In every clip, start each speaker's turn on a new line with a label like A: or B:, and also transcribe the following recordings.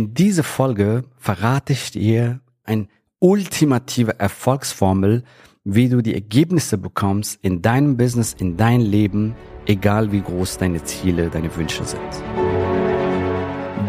A: In dieser Folge verrate ich dir eine ultimative Erfolgsformel, wie du die Ergebnisse bekommst in deinem Business, in dein Leben, egal wie groß deine Ziele, deine Wünsche sind.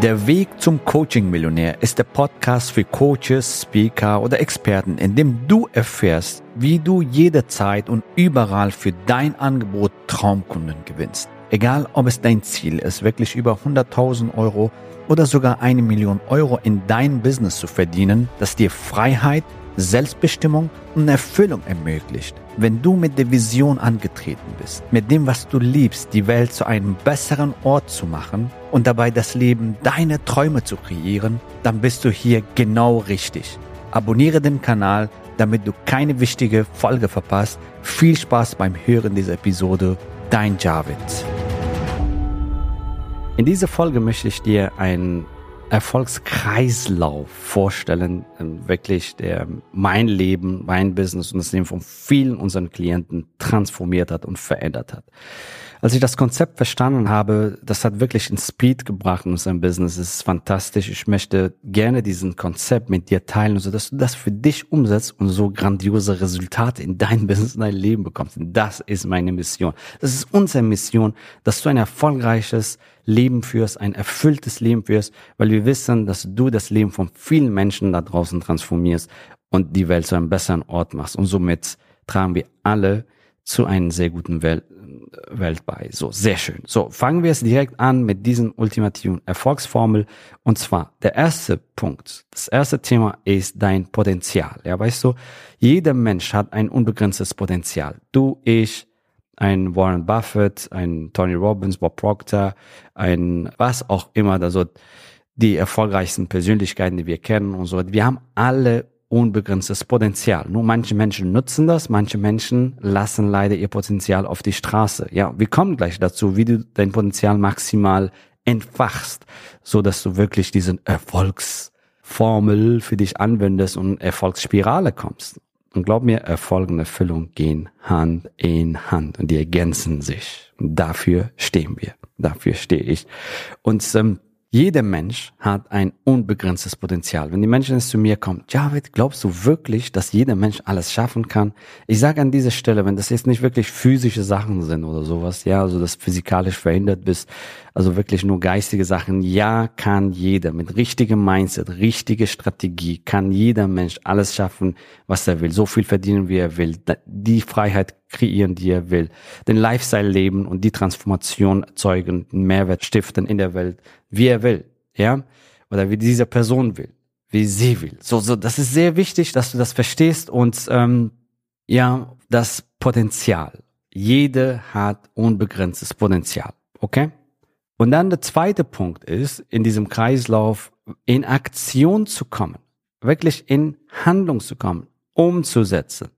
A: Der Weg zum Coaching-Millionär ist der Podcast für Coaches, Speaker oder Experten, in dem du erfährst, wie du jederzeit und überall für dein Angebot Traumkunden gewinnst. Egal, ob es dein Ziel ist, wirklich über 100.000 Euro oder sogar eine Million Euro in dein Business zu verdienen, das dir Freiheit, Selbstbestimmung und Erfüllung ermöglicht. Wenn du mit der Vision angetreten bist, mit dem, was du liebst, die Welt zu einem besseren Ort zu machen und dabei das Leben deiner Träume zu kreieren, dann bist du hier genau richtig. Abonniere den Kanal, damit du keine wichtige Folge verpasst. Viel Spaß beim Hören dieser Episode. Dein Javid. In dieser Folge möchte ich dir einen Erfolgskreislauf vorstellen, ähm, wirklich der mein Leben, mein Business und das Leben von vielen unseren Klienten transformiert hat und verändert hat. Als ich das Konzept verstanden habe, das hat wirklich einen Speed gebracht in unserem Business. Es ist fantastisch. Ich möchte gerne diesen Konzept mit dir teilen, so dass du das für dich umsetzt und so grandiose Resultate in dein Business, in dein Leben bekommst. Und das ist meine Mission. Das ist unsere Mission, dass du ein erfolgreiches Leben führst, ein erfülltes Leben führst, weil wir wissen, dass du das Leben von vielen Menschen da draußen transformierst und die Welt zu einem besseren Ort machst. Und somit tragen wir alle zu einer sehr guten Welt, Welt bei. So, sehr schön. So, fangen wir es direkt an mit diesen ultimativen Erfolgsformel. Und zwar, der erste Punkt, das erste Thema ist dein Potenzial. Ja, weißt du, jeder Mensch hat ein unbegrenztes Potenzial. Du, ich, ein Warren Buffett, ein Tony Robbins, Bob Proctor, ein was auch immer, also die erfolgreichsten Persönlichkeiten, die wir kennen und so. Wir haben alle unbegrenztes Potenzial. Nur manche Menschen nutzen das, manche Menschen lassen leider ihr Potenzial auf die Straße. Ja, wir kommen gleich dazu, wie du dein Potenzial maximal entfachst, so dass du wirklich diesen Erfolgsformel für dich anwendest und Erfolgsspirale kommst. Und glaub mir, Erfolg und Erfüllung gehen Hand in Hand und die ergänzen sich. Und dafür stehen wir. Dafür stehe ich. Und ähm, jeder Mensch hat ein unbegrenztes Potenzial. Wenn die Menschen jetzt zu mir kommen, Javid, glaubst du wirklich, dass jeder Mensch alles schaffen kann? Ich sage an dieser Stelle, wenn das jetzt nicht wirklich physische Sachen sind oder sowas, ja, also dass physikalisch verhindert bist, also wirklich nur geistige Sachen, ja, kann jeder mit richtigem Mindset, richtige Strategie, kann jeder Mensch alles schaffen, was er will, so viel verdienen, wie er will, die Freiheit kreieren, die er will, den Lifestyle leben und die Transformation erzeugen, Mehrwert stiften in der Welt, wie er will, ja, oder wie diese Person will, wie sie will. So, so, das ist sehr wichtig, dass du das verstehst und ähm, ja, das Potenzial. Jede hat unbegrenztes Potenzial, okay? Und dann der zweite Punkt ist, in diesem Kreislauf in Aktion zu kommen, wirklich in Handlung zu kommen, umzusetzen.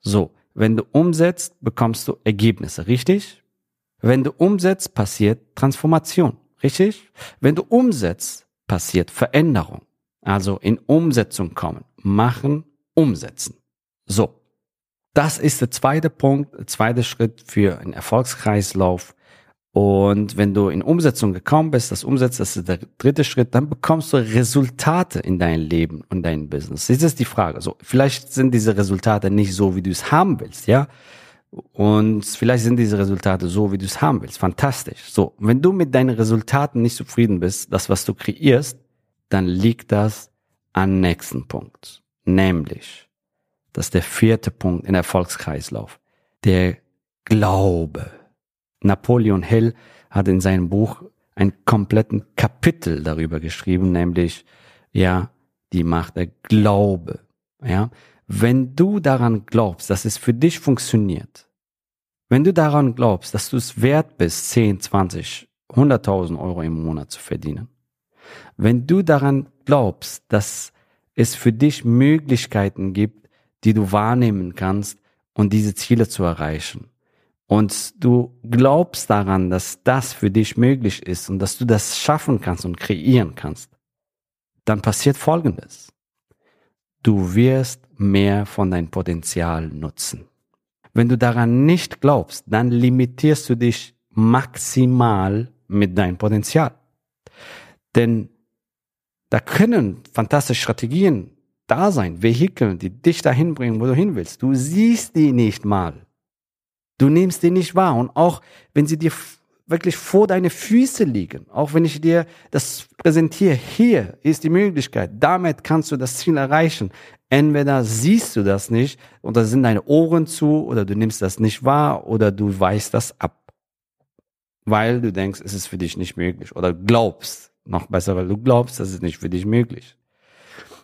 A: So, wenn du umsetzt, bekommst du Ergebnisse, richtig? Wenn du umsetzt, passiert Transformation, richtig? Wenn du umsetzt, passiert Veränderung. Also in Umsetzung kommen, machen, umsetzen. So. Das ist der zweite Punkt, der zweite Schritt für einen Erfolgskreislauf. Und wenn du in Umsetzung gekommen bist, das Umsetzen, das ist der dritte Schritt, dann bekommst du Resultate in dein Leben und dein Business. Jetzt ist die Frage. So, vielleicht sind diese Resultate nicht so, wie du es haben willst, ja? Und vielleicht sind diese Resultate so, wie du es haben willst. Fantastisch. So, wenn du mit deinen Resultaten nicht zufrieden bist, das, was du kreierst, dann liegt das am nächsten Punkt. Nämlich, das ist der vierte Punkt in Erfolgskreislauf. Der Glaube. Napoleon Hill hat in seinem Buch einen kompletten Kapitel darüber geschrieben, nämlich, ja, die Macht der Glaube. Ja, wenn du daran glaubst, dass es für dich funktioniert, wenn du daran glaubst, dass du es wert bist, 10, 20, 100.000 Euro im Monat zu verdienen, wenn du daran glaubst, dass es für dich Möglichkeiten gibt, die du wahrnehmen kannst und diese Ziele zu erreichen, und du glaubst daran, dass das für dich möglich ist und dass du das schaffen kannst und kreieren kannst, dann passiert Folgendes. Du wirst mehr von deinem Potenzial nutzen. Wenn du daran nicht glaubst, dann limitierst du dich maximal mit deinem Potenzial. Denn Da können fantastische Strategien da sein, Vehikeln, die dich dahin bringen, wo du hin willst. Du siehst die nicht mal. Du nimmst die nicht wahr. Und auch wenn sie dir wirklich vor deine Füße liegen, auch wenn ich dir das präsentiere, hier ist die Möglichkeit, damit kannst du das Ziel erreichen. Entweder siehst du das nicht oder sind deine Ohren zu oder du nimmst das nicht wahr oder du weißt das ab. Weil du denkst, es ist für dich nicht möglich oder glaubst, noch besser, weil du glaubst, das ist nicht für dich möglich.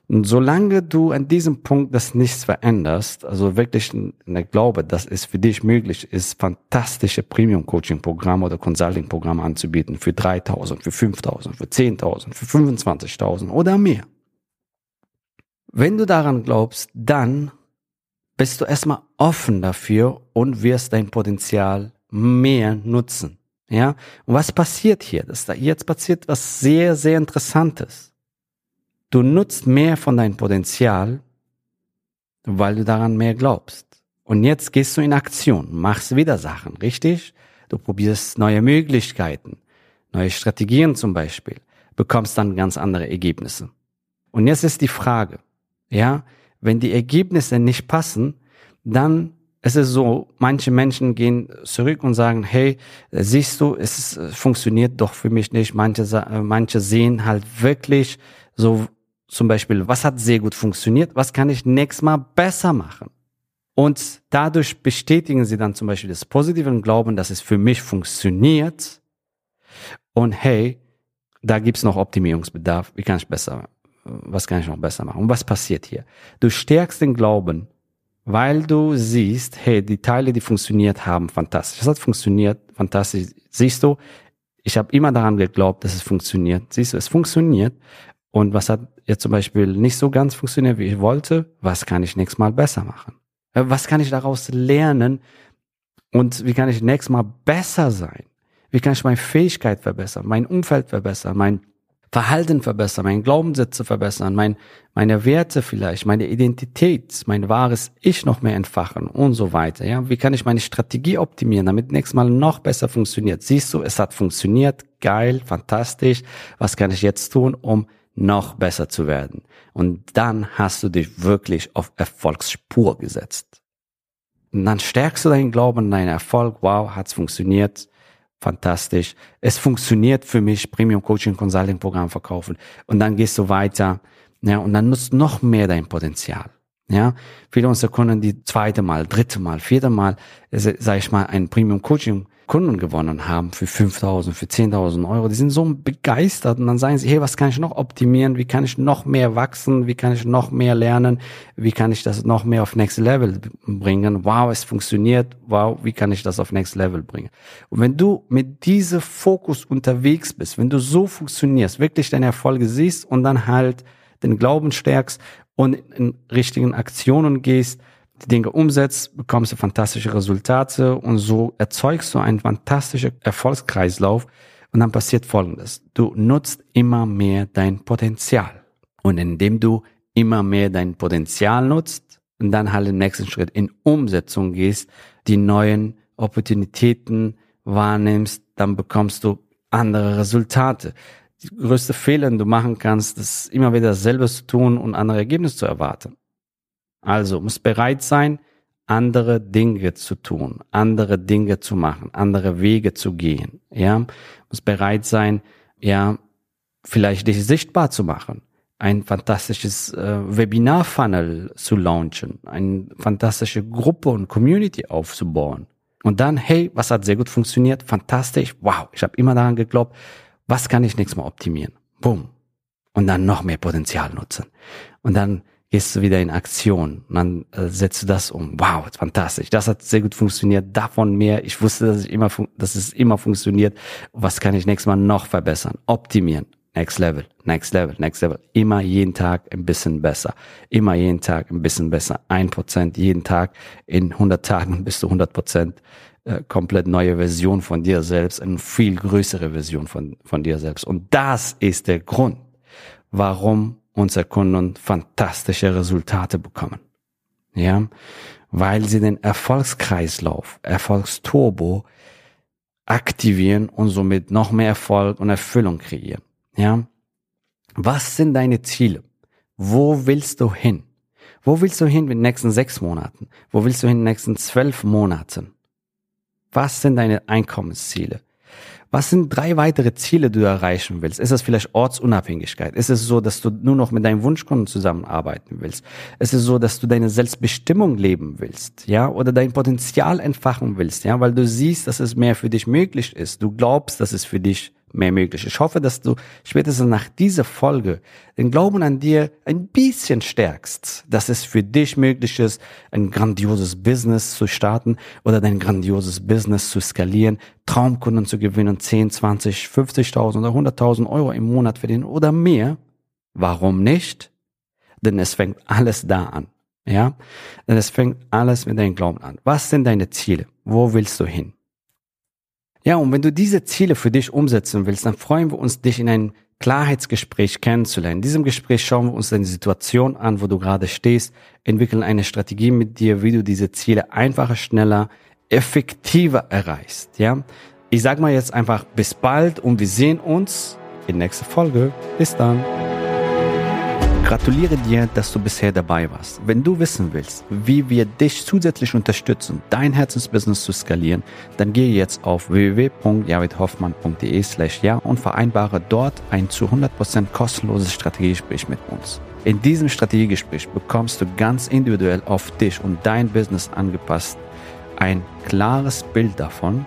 A: Und solange du an diesem Punkt das nichts veränderst, also wirklich eine Glaube, dass es für dich möglich ist, fantastische Premium-Coaching-Programme oder Consulting-Programme anzubieten für 3000, für 5000, für 10.000, für 25.000 oder mehr. Wenn du daran glaubst, dann bist du erstmal offen dafür und wirst dein Potenzial mehr nutzen. Ja? Und was passiert hier? Das, jetzt passiert was sehr, sehr Interessantes. Du nutzt mehr von deinem Potenzial, weil du daran mehr glaubst. Und jetzt gehst du in Aktion, machst wieder Sachen, richtig? Du probierst neue Möglichkeiten, neue Strategien zum Beispiel, bekommst dann ganz andere Ergebnisse. Und jetzt ist die Frage, ja, wenn die Ergebnisse nicht passen, dann ist es so, manche Menschen gehen zurück und sagen, hey, siehst du, es funktioniert doch für mich nicht. Manche, manche sehen halt wirklich so zum Beispiel, was hat sehr gut funktioniert, was kann ich nächstes Mal besser machen? Und dadurch bestätigen sie dann zum Beispiel das positive Glauben, dass es für mich funktioniert. Und hey, da gibt's noch Optimierungsbedarf. Wie kann ich besser, was kann ich noch besser machen? Und was passiert hier? Du stärkst den Glauben, weil du siehst, hey, die Teile, die funktioniert haben, fantastisch. Das hat funktioniert, fantastisch. Siehst du, ich habe immer daran geglaubt, dass es funktioniert. Siehst du, es funktioniert. Und was hat jetzt zum Beispiel nicht so ganz funktioniert, wie ich wollte? Was kann ich nächstes Mal besser machen? Äh, was kann ich daraus lernen? Und wie kann ich nächstes Mal besser sein? Wie kann ich meine Fähigkeit verbessern, mein Umfeld verbessern, mein Verhalten verbessern, meine Glaubenssätze verbessern, mein, meine Werte vielleicht, meine Identität, mein wahres Ich noch mehr entfachen und so weiter. Ja, wie kann ich meine Strategie optimieren, damit nächstes Mal noch besser funktioniert? Siehst du, es hat funktioniert, geil, fantastisch. Was kann ich jetzt tun, um noch besser zu werden. Und dann hast du dich wirklich auf Erfolgsspur gesetzt. Und dann stärkst du deinen Glauben deinen Erfolg. Wow, hat's funktioniert. Fantastisch. Es funktioniert für mich, Premium Coaching Consulting Programm verkaufen. Und dann gehst du weiter. Ja, und dann nutzt noch mehr dein Potenzial. Ja, viele unserer Kunden, die zweite Mal, dritte Mal, vierte Mal, sag ich mal, ein Premium Coaching Kunden gewonnen haben für 5.000, für 10.000 Euro. Die sind so begeistert und dann sagen sie, hey, was kann ich noch optimieren? Wie kann ich noch mehr wachsen? Wie kann ich noch mehr lernen? Wie kann ich das noch mehr auf Next Level bringen? Wow, es funktioniert. Wow, wie kann ich das auf Next Level bringen? Und wenn du mit diesem Fokus unterwegs bist, wenn du so funktionierst, wirklich deine Erfolge siehst und dann halt den Glauben stärkst und in richtigen Aktionen gehst, die Dinge umsetzt, bekommst du fantastische Resultate und so erzeugst du einen fantastischen Erfolgskreislauf und dann passiert Folgendes. Du nutzt immer mehr dein Potenzial. Und indem du immer mehr dein Potenzial nutzt und dann halt im nächsten Schritt in Umsetzung gehst, die neuen Opportunitäten wahrnimmst, dann bekommst du andere Resultate. Die größte Fehler, den du machen kannst, ist immer wieder dasselbe zu tun und andere Ergebnisse zu erwarten. Also muss bereit sein, andere Dinge zu tun, andere Dinge zu machen, andere Wege zu gehen. Ja, muss bereit sein, ja, vielleicht dich sichtbar zu machen, ein fantastisches äh, Webinar-Funnel zu launchen, eine fantastische Gruppe und Community aufzubauen. Und dann, hey, was hat sehr gut funktioniert? Fantastisch. Wow, ich habe immer daran geglaubt, was kann ich nächstes Mal optimieren? Boom. Und dann noch mehr Potenzial nutzen. Und dann gehst du wieder in Aktion. Und dann äh, setzt du das um. Wow, fantastisch. Das hat sehr gut funktioniert. Davon mehr. Ich wusste, dass ich immer, dass es immer funktioniert. Was kann ich nächstes Mal noch verbessern? Optimieren. Next Level, Next Level, Next Level. Immer jeden Tag ein bisschen besser. Immer jeden Tag ein bisschen besser. Ein Prozent jeden Tag. In 100 Tagen bist du 100 Prozent äh, komplett neue Version von dir selbst. Eine viel größere Version von, von dir selbst. Und das ist der Grund, warum unsere Kunden fantastische Resultate bekommen. Ja, weil sie den Erfolgskreislauf, Erfolgsturbo aktivieren und somit noch mehr Erfolg und Erfüllung kreieren. Ja, Was sind deine Ziele? Wo willst du hin? Wo willst du hin in den nächsten sechs Monaten? Wo willst du hin in den nächsten zwölf Monaten? Was sind deine Einkommensziele? Was sind drei weitere Ziele, die du erreichen willst? Ist es vielleicht Ortsunabhängigkeit? Ist es so, dass du nur noch mit deinem Wunschkunden zusammenarbeiten willst? Ist es so, dass du deine Selbstbestimmung leben willst? Ja? Oder dein Potenzial entfachen willst? Ja? Weil du siehst, dass es mehr für dich möglich ist. Du glaubst, dass es für dich mehr möglich. Ich hoffe, dass du spätestens nach dieser Folge den Glauben an dir ein bisschen stärkst, dass es für dich möglich ist, ein grandioses Business zu starten oder dein grandioses Business zu skalieren, Traumkunden zu gewinnen, 10, 20, 50.000 oder 100.000 Euro im Monat verdienen oder mehr. Warum nicht? Denn es fängt alles da an. Ja? Denn es fängt alles mit deinem Glauben an. Was sind deine Ziele? Wo willst du hin? Ja, und wenn du diese Ziele für dich umsetzen willst, dann freuen wir uns, dich in ein Klarheitsgespräch kennenzulernen. In diesem Gespräch schauen wir uns deine Situation an, wo du gerade stehst, entwickeln eine Strategie mit dir, wie du diese Ziele einfacher, schneller, effektiver erreichst. Ja, ich sag mal jetzt einfach bis bald und wir sehen uns in nächster Folge. Bis dann. Gratuliere dir, dass du bisher dabei warst. Wenn du wissen willst, wie wir dich zusätzlich unterstützen, dein Herzensbusiness zu skalieren, dann gehe jetzt auf www.javidhoffmann.de slash ja und vereinbare dort ein zu 100% kostenloses Strategiegespräch mit uns. In diesem Strategiegespräch bekommst du ganz individuell auf dich und dein Business angepasst ein klares Bild davon,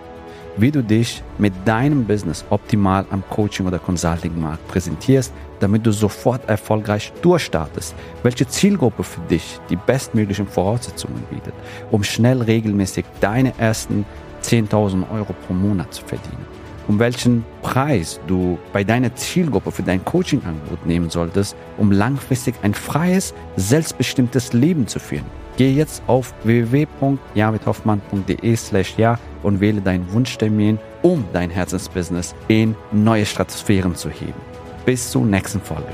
A: wie du dich mit deinem Business optimal am Coaching- oder Consulting-Markt präsentierst, damit du sofort erfolgreich durchstartest, welche Zielgruppe für dich die bestmöglichen Voraussetzungen bietet, um schnell regelmäßig deine ersten 10.000 Euro pro Monat zu verdienen, um welchen Preis du bei deiner Zielgruppe für dein Coaching-Angebot nehmen solltest, um langfristig ein freies, selbstbestimmtes Leben zu führen. Geh jetzt auf www.javidhoffmann.de slash ja und wähle deinen Wunschtermin, um dein Herzensbusiness in neue Stratosphären zu heben. Bis zur nächsten Folge.